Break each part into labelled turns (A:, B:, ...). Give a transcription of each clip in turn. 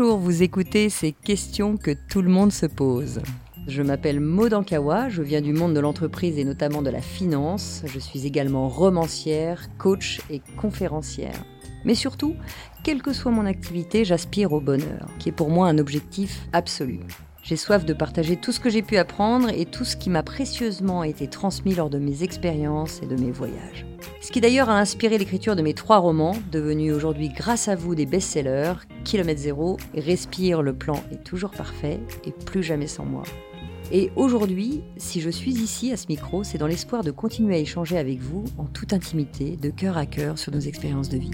A: Vous écoutez ces questions que tout le monde se pose. Je m'appelle Maud Ankawa, je viens du monde de l'entreprise et notamment de la finance. Je suis également romancière, coach et conférencière. Mais surtout, quelle que soit mon activité, j'aspire au bonheur, qui est pour moi un objectif absolu. J'ai soif de partager tout ce que j'ai pu apprendre et tout ce qui m'a précieusement été transmis lors de mes expériences et de mes voyages. Ce qui d'ailleurs a inspiré l'écriture de mes trois romans, devenus aujourd'hui grâce à vous des best-sellers, Kilomètre Zéro, Respire, le plan est toujours parfait et plus jamais sans moi. Et aujourd'hui, si je suis ici à ce micro, c'est dans l'espoir de continuer à échanger avec vous en toute intimité, de cœur à cœur sur nos expériences de vie.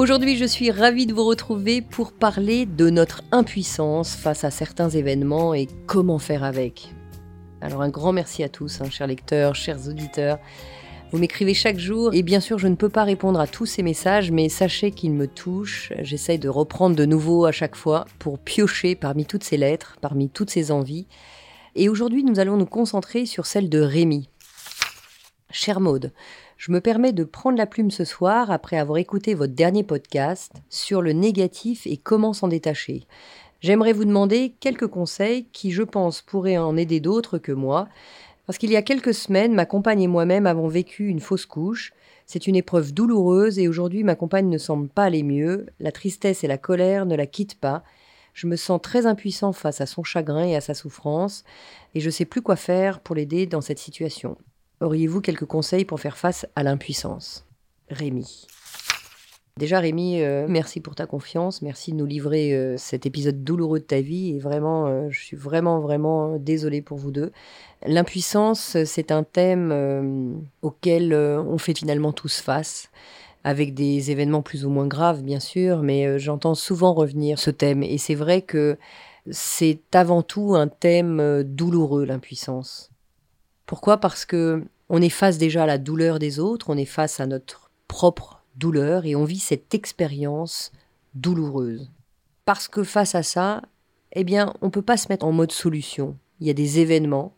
A: Aujourd'hui, je suis ravie de vous retrouver pour parler de notre impuissance face à certains événements et comment faire avec. Alors un grand merci à tous, hein, chers lecteurs, chers auditeurs. Vous m'écrivez chaque jour et bien sûr je ne peux pas répondre à tous ces messages mais sachez qu'ils me touchent. J'essaye de reprendre de nouveau à chaque fois pour piocher parmi toutes ces lettres, parmi toutes ces envies. Et aujourd'hui nous allons nous concentrer sur celle de Rémi. Cher Maude, je me permets de prendre la plume ce soir après avoir écouté votre dernier podcast sur le négatif et comment s'en détacher. J'aimerais vous demander quelques conseils qui, je pense, pourraient en aider d'autres que moi. Parce qu'il y a quelques semaines, ma compagne et moi-même avons vécu une fausse couche. C'est une épreuve douloureuse et aujourd'hui ma compagne ne semble pas aller mieux. La tristesse et la colère ne la quittent pas. Je me sens très impuissant face à son chagrin et à sa souffrance et je ne sais plus quoi faire pour l'aider dans cette situation. Auriez-vous quelques conseils pour faire face à l'impuissance? Rémi. Déjà Rémi, euh, merci pour ta confiance, merci de nous livrer euh, cet épisode douloureux de ta vie et vraiment, euh, je suis vraiment, vraiment désolée pour vous deux. L'impuissance, c'est un thème auquel on fait finalement tous face avec des événements plus ou moins graves, bien sûr, mais j'entends souvent revenir ce thème. Et c'est vrai que c'est avant tout un thème douloureux, l'impuissance. Pourquoi? Parce que on est face déjà à la douleur des autres, on est face à notre propre douleur et on vit cette expérience douloureuse. Parce que face à ça, eh bien, on ne peut pas se mettre en mode solution. Il y a des événements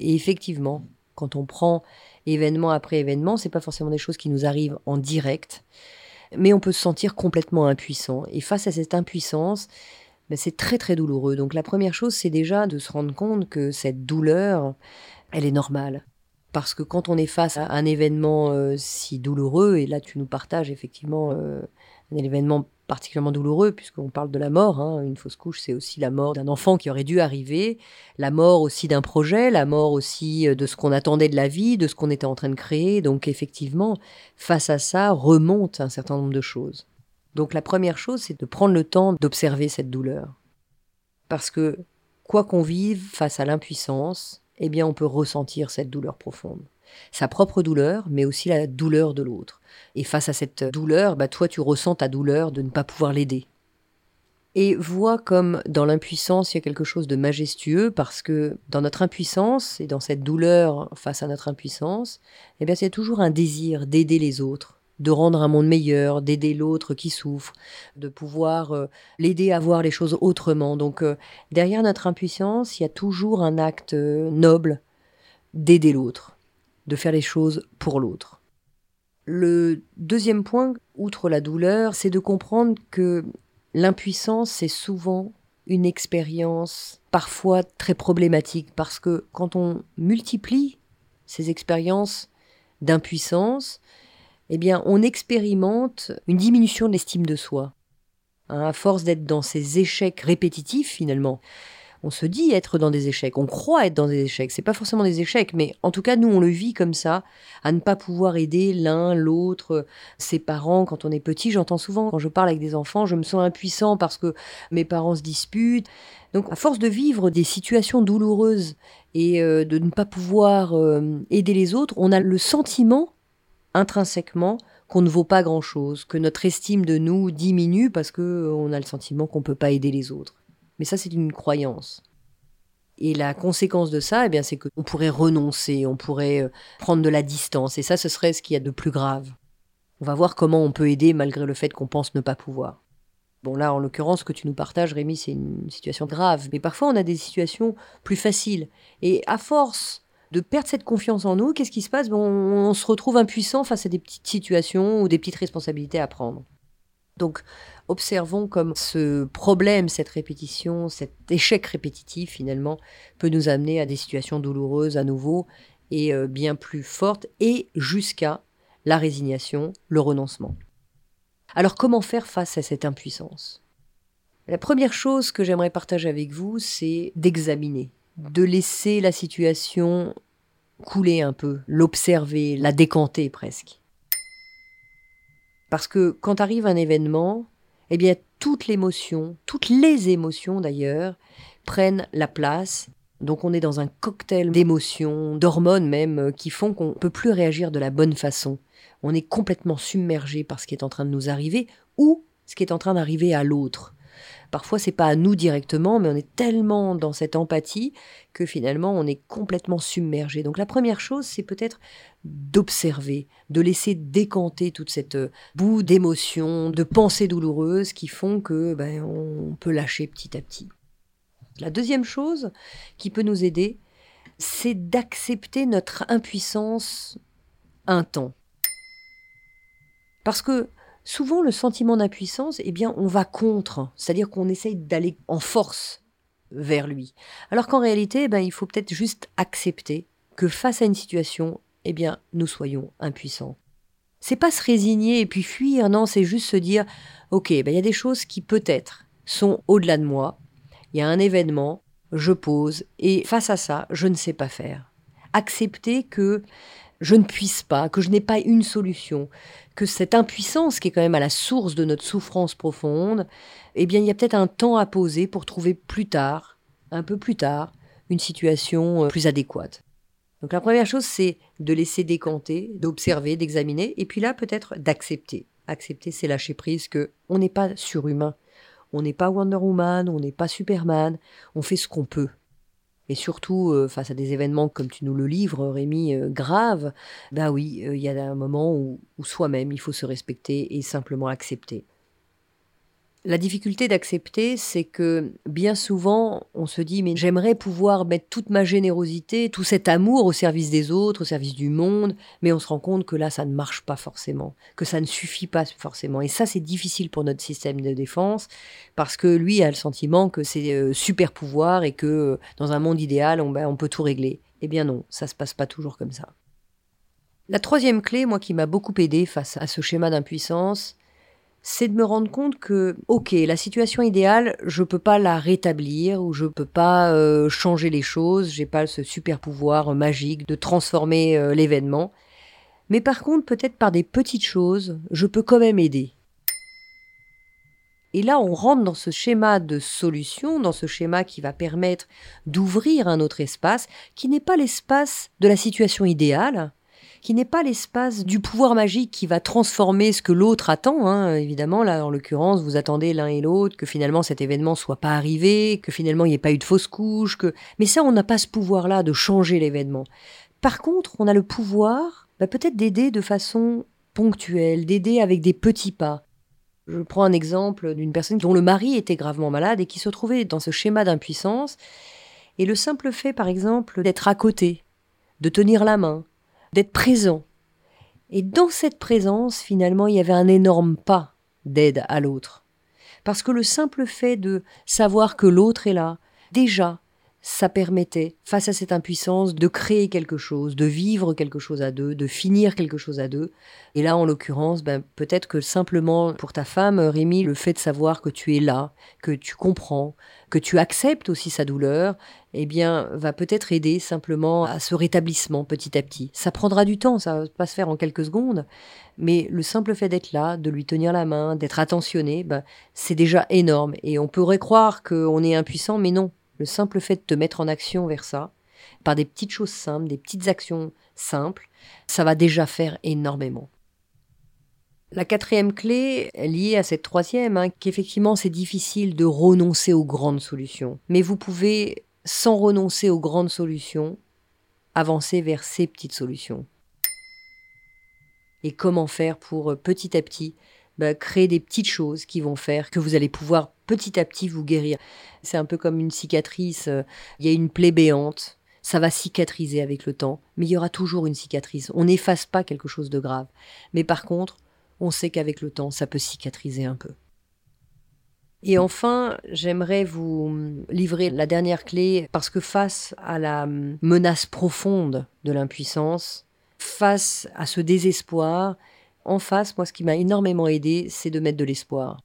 A: et effectivement, quand on prend événement après événement, c'est pas forcément des choses qui nous arrivent en direct, mais on peut se sentir complètement impuissant. Et face à cette impuissance, ben, c'est très très douloureux. Donc la première chose, c'est déjà de se rendre compte que cette douleur, elle est normale parce que quand on est face à un événement euh, si douloureux, et là tu nous partages effectivement euh, un événement particulièrement douloureux, puisqu'on parle de la mort, hein, une fausse couche c'est aussi la mort d'un enfant qui aurait dû arriver, la mort aussi d'un projet, la mort aussi euh, de ce qu'on attendait de la vie, de ce qu'on était en train de créer, donc effectivement, face à ça, remonte un certain nombre de choses. Donc la première chose, c'est de prendre le temps d'observer cette douleur. Parce que quoi qu'on vive face à l'impuissance, eh bien on peut ressentir cette douleur profonde. Sa propre douleur, mais aussi la douleur de l'autre. Et face à cette douleur, bah, toi tu ressens ta douleur de ne pas pouvoir l'aider. Et vois comme dans l'impuissance, il y a quelque chose de majestueux parce que dans notre impuissance et dans cette douleur face à notre impuissance, eh bien c'est toujours un désir d'aider les autres, de rendre un monde meilleur, d'aider l'autre qui souffre, de pouvoir euh, l'aider à voir les choses autrement. Donc euh, derrière notre impuissance, il y a toujours un acte euh, noble d'aider l'autre, de faire les choses pour l'autre. Le deuxième point, outre la douleur, c'est de comprendre que l'impuissance, c'est souvent une expérience parfois très problématique parce que quand on multiplie ces expériences d'impuissance, eh bien, on expérimente une diminution de l'estime de soi. Hein, à force d'être dans ces échecs répétitifs, finalement, on se dit être dans des échecs, on croit être dans des échecs. C'est pas forcément des échecs, mais en tout cas, nous, on le vit comme ça, à ne pas pouvoir aider l'un, l'autre, ses parents. Quand on est petit, j'entends souvent, quand je parle avec des enfants, je me sens impuissant parce que mes parents se disputent. Donc, à force de vivre des situations douloureuses et euh, de ne pas pouvoir euh, aider les autres, on a le sentiment intrinsèquement qu'on ne vaut pas grand-chose, que notre estime de nous diminue parce que euh, on a le sentiment qu'on ne peut pas aider les autres. Mais ça, c'est une croyance. Et la conséquence de ça, eh bien, c'est qu'on pourrait renoncer, on pourrait euh, prendre de la distance. Et ça, ce serait ce qu'il y a de plus grave. On va voir comment on peut aider malgré le fait qu'on pense ne pas pouvoir. Bon, là, en l'occurrence, ce que tu nous partages, Rémi, c'est une situation grave. Mais parfois, on a des situations plus faciles. Et à force de perdre cette confiance en nous, qu'est-ce qui se passe? On, se retrouve impuissant face à des petites situations ou des petites responsabilités à prendre. Donc, observons comme ce problème, cette répétition, cet échec répétitif finalement peut nous amener à des situations douloureuses à nouveau et euh, bien plus fortes et jusqu'à la résignation, le renoncement. Alors comment faire face à cette impuissance? La première chose que j'aimerais partager avec vous, c'est d'examiner, de laisser la situation couler un peu, l'observer, la décanter presque. Parce que quand arrive un événement, eh bien toute l'émotion, toutes les émotions d'ailleurs, prennent la place. Donc on est dans un cocktail d'émotions, d'hormones même, euh, qui font qu'on ne peut plus réagir de la bonne façon. On est complètement submergé par ce qui est en train de nous arriver ou ce qui est en train d'arriver à l'autre. Parfois, c'est pas à nous directement, mais on est tellement dans cette empathie que finalement, on est complètement submergé. Donc, la première chose, c'est peut-être d'observer, de laisser décanter toute cette euh, boue d'émotions, de pensées douloureuses qui font que ben, on peut lâcher petit à petit. La deuxième chose qui peut nous aider, c'est d'accepter notre impuissance un temps. Parce que souvent le sentiment d'impuissance, eh bien, on va contre, c'est-à-dire qu'on essaye d'aller en force vers lui. Alors qu'en réalité, eh ben, il faut peut-être juste accepter que face à une situation, eh bien, nous soyons impuissants. C'est pas se résigner et puis fuir, non, c'est juste se dire, ok, ben, il y a des choses qui peut-être sont au-delà de moi, il y a un événement, je pose, et face à ça, je ne sais pas faire. Accepter que je ne puisse pas, que je n'ai pas une solution, que cette impuissance qui est quand même à la source de notre souffrance profonde, eh bien il y a peut-être un temps à poser pour trouver plus tard, un peu plus tard, une situation euh, plus adéquate. Donc la première chose, c'est de laisser décanter, d'observer, d'examiner, et puis là peut-être d'accepter. Accepter, c'est lâcher prise que on n'est pas surhumain, on n'est pas Wonder Woman, on n'est pas Superman, on fait ce qu'on peut. Et surtout, euh, face à des événements comme tu nous le livres, Rémi, euh, graves, ben oui, euh, il y a un moment où soi-même, il faut se respecter et simplement accepter. La difficulté d'accepter, c'est que bien souvent, on se dit, mais j'aimerais pouvoir mettre toute ma générosité, tout cet amour au service des autres, au service du monde, mais on se rend compte que là, ça ne marche pas forcément, que ça ne suffit pas forcément. Et ça, c'est difficile pour notre système de défense, parce que lui a le sentiment que c'est euh, super pouvoir et que euh, dans un monde idéal, on, ben, on peut tout régler. Eh bien non, ça se passe pas toujours comme ça. La troisième clé, moi, qui m'a beaucoup aidé face à ce schéma d'impuissance, c'est de me rendre compte que, ok, la situation idéale, je peux pas la rétablir ou je peux pas euh, changer les choses, j'ai pas ce super pouvoir magique de transformer euh, l'événement. Mais par contre, peut-être par des petites choses, je peux quand même aider. Et là, on rentre dans ce schéma de solution, dans ce schéma qui va permettre d'ouvrir un autre espace, qui n'est pas l'espace de la situation idéale, qui n'est pas l'espace du pouvoir magique qui va transformer ce que l'autre attend. Hein. Évidemment, là, en l'occurrence, vous attendez l'un et l'autre que finalement cet événement soit pas arrivé, que finalement il n'y ait pas eu de fausse couche, que. Mais ça, on n'a pas ce pouvoir-là de changer l'événement. Par contre, on a le pouvoir, bah, peut-être d'aider de façon ponctuelle, d'aider avec des petits pas. Je prends un exemple d'une personne dont le mari était gravement malade et qui se trouvait dans ce schéma d'impuissance. Et le simple fait, par exemple, d'être à côté, de tenir la main, d'être présent. Et dans cette présence, finalement, il y avait un énorme pas d'aide à l'autre. Parce que le simple fait de savoir que l'autre est là, déjà, ça permettait, face à cette impuissance, de créer quelque chose, de vivre quelque chose à deux, de finir quelque chose à deux. Et là, en l'occurrence, ben, peut-être que simplement pour ta femme, Rémi, le fait de savoir que tu es là, que tu comprends, que tu acceptes aussi sa douleur, eh bien, va peut-être aider simplement à ce rétablissement petit à petit. Ça prendra du temps, ça va pas se faire en quelques secondes, mais le simple fait d'être là, de lui tenir la main, d'être attentionné, ben, c'est déjà énorme. Et on pourrait croire qu'on est impuissant, mais non. Le simple fait de te mettre en action vers ça, par des petites choses simples, des petites actions simples, ça va déjà faire énormément. La quatrième clé liée à cette troisième, hein, qu'effectivement c'est difficile de renoncer aux grandes solutions. Mais vous pouvez, sans renoncer aux grandes solutions, avancer vers ces petites solutions. Et comment faire pour euh, petit à petit bah, créer des petites choses qui vont faire que vous allez pouvoir petit à petit vous guérir. C'est un peu comme une cicatrice, euh, il y a une plaie béante, ça va cicatriser avec le temps, mais il y aura toujours une cicatrice. On n'efface pas quelque chose de grave. Mais par contre, on sait qu'avec le temps, ça peut cicatriser un peu. Et enfin, j'aimerais vous livrer la dernière clé parce que face à la menace profonde de l'impuissance, face à ce désespoir, en face, moi, ce qui m'a énormément aidé, c'est de mettre de l'espoir.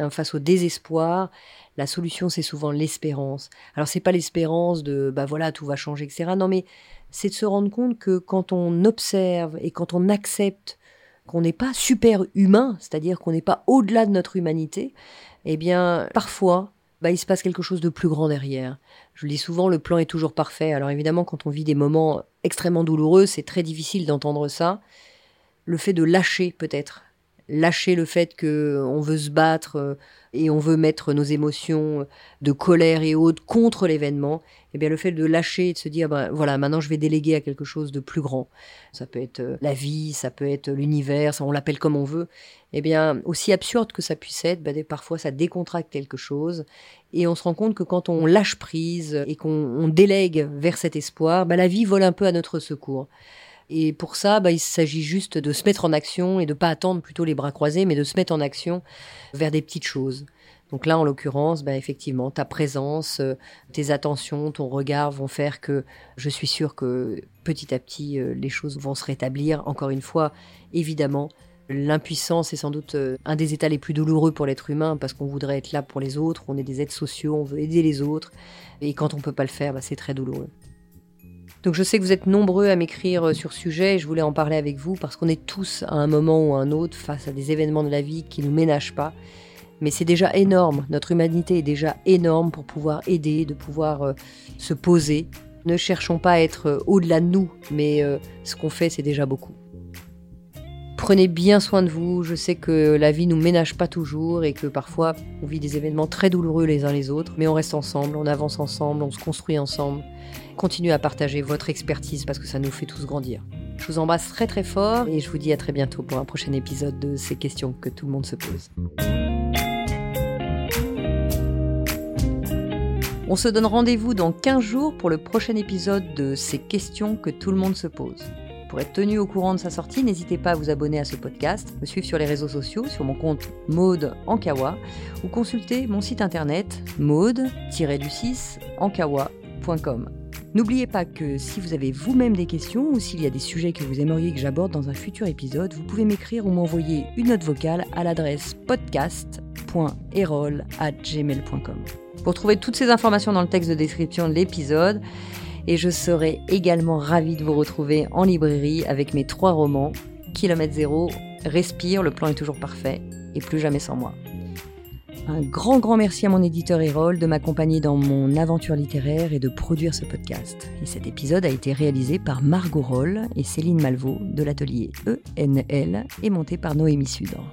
A: Hein, face au désespoir, la solution, c'est souvent l'espérance. Alors, c'est pas l'espérance de, bah voilà, tout va changer, etc. Non, mais c'est de se rendre compte que quand on observe et quand on accepte qu'on n'est pas super humain, c'est-à-dire qu'on n'est pas au-delà de notre humanité, eh bien, parfois, bah, il se passe quelque chose de plus grand derrière. Je le dis souvent, le plan est toujours parfait. Alors évidemment, quand on vit des moments extrêmement douloureux, c'est très difficile d'entendre ça. Le fait de lâcher peut-être lâcher le fait qu'on veut se battre euh, et on veut mettre nos émotions de colère et autres contre l'événement, eh bien le fait de lâcher et de se dire ben voilà maintenant je vais déléguer à quelque chose de plus grand. Ça peut être euh, la vie, ça peut être l'univers, on l'appelle comme on veut. Eh bien aussi absurde que ça puisse être, ben, parfois ça décontracte quelque chose et on se rend compte que quand on lâche prise et qu'on délègue vers cet espoir, ben, la vie vole un peu à notre secours. Et pour ça, bah, il s'agit juste de se mettre en action et de pas attendre plutôt les bras croisés, mais de se mettre en action vers des petites choses. Donc là, en l'occurrence, bah, effectivement, ta présence, euh, tes attentions, ton regard vont faire que je suis sûre que petit à petit, euh, les choses vont se rétablir. Encore une fois, évidemment, l'impuissance est sans doute euh, un des états les plus douloureux pour l'être humain parce qu'on voudrait être là pour les autres, on est des êtres sociaux, on veut aider les autres. Et quand on peut pas le faire, bah, c'est très douloureux. Donc je sais que vous êtes nombreux à m'écrire euh, sur ce sujet et je voulais en parler avec vous parce qu'on est tous à un moment ou à un autre face à des événements de la vie qui ne nous ménagent pas. Mais c'est déjà énorme, notre humanité est déjà énorme pour pouvoir aider, de pouvoir euh, se poser. Ne cherchons pas à être euh, au-delà de nous, mais ce qu'on fait c'est déjà beaucoup. Prenez bien soin de vous, je sais que la vie nous ménage pas toujours et que parfois on vit des événements très douloureux les uns les autres, mais on reste ensemble, on avance ensemble, on se construit ensemble. Continuez à partager votre expertise parce que ça nous fait tous grandir. Je vous embrasse très très fort et je vous dis à très bientôt pour un prochain épisode de ces questions que tout le monde se pose. On se donne rendez-vous dans 15 jours pour le prochain épisode de ces questions que tout le monde se pose. Pour être tenu au courant de sa sortie, n'hésitez pas à vous abonner à ce podcast, me suivre sur les réseaux sociaux, sur mon compte Maude Ankawa, ou consulter mon site internet maude-du6ankawa.com. N'oubliez pas que si vous avez vous-même des questions ou s'il y a des sujets que vous aimeriez que j'aborde dans un futur épisode, vous pouvez m'écrire ou m'envoyer une note vocale à l'adresse podcast.erol.gmail.com. Pour trouver toutes ces informations dans le texte de description de l'épisode, et je serai également ravie de vous retrouver en librairie avec mes trois romans, Kilomètre Zéro, Respire, le plan est toujours parfait, et Plus jamais sans moi. Un grand, grand merci à mon éditeur Erol de m'accompagner dans mon aventure littéraire et de produire ce podcast. Et cet épisode a été réalisé par Margot Roll et Céline Malvaux de l'atelier ENL et monté par Noémie Sudre.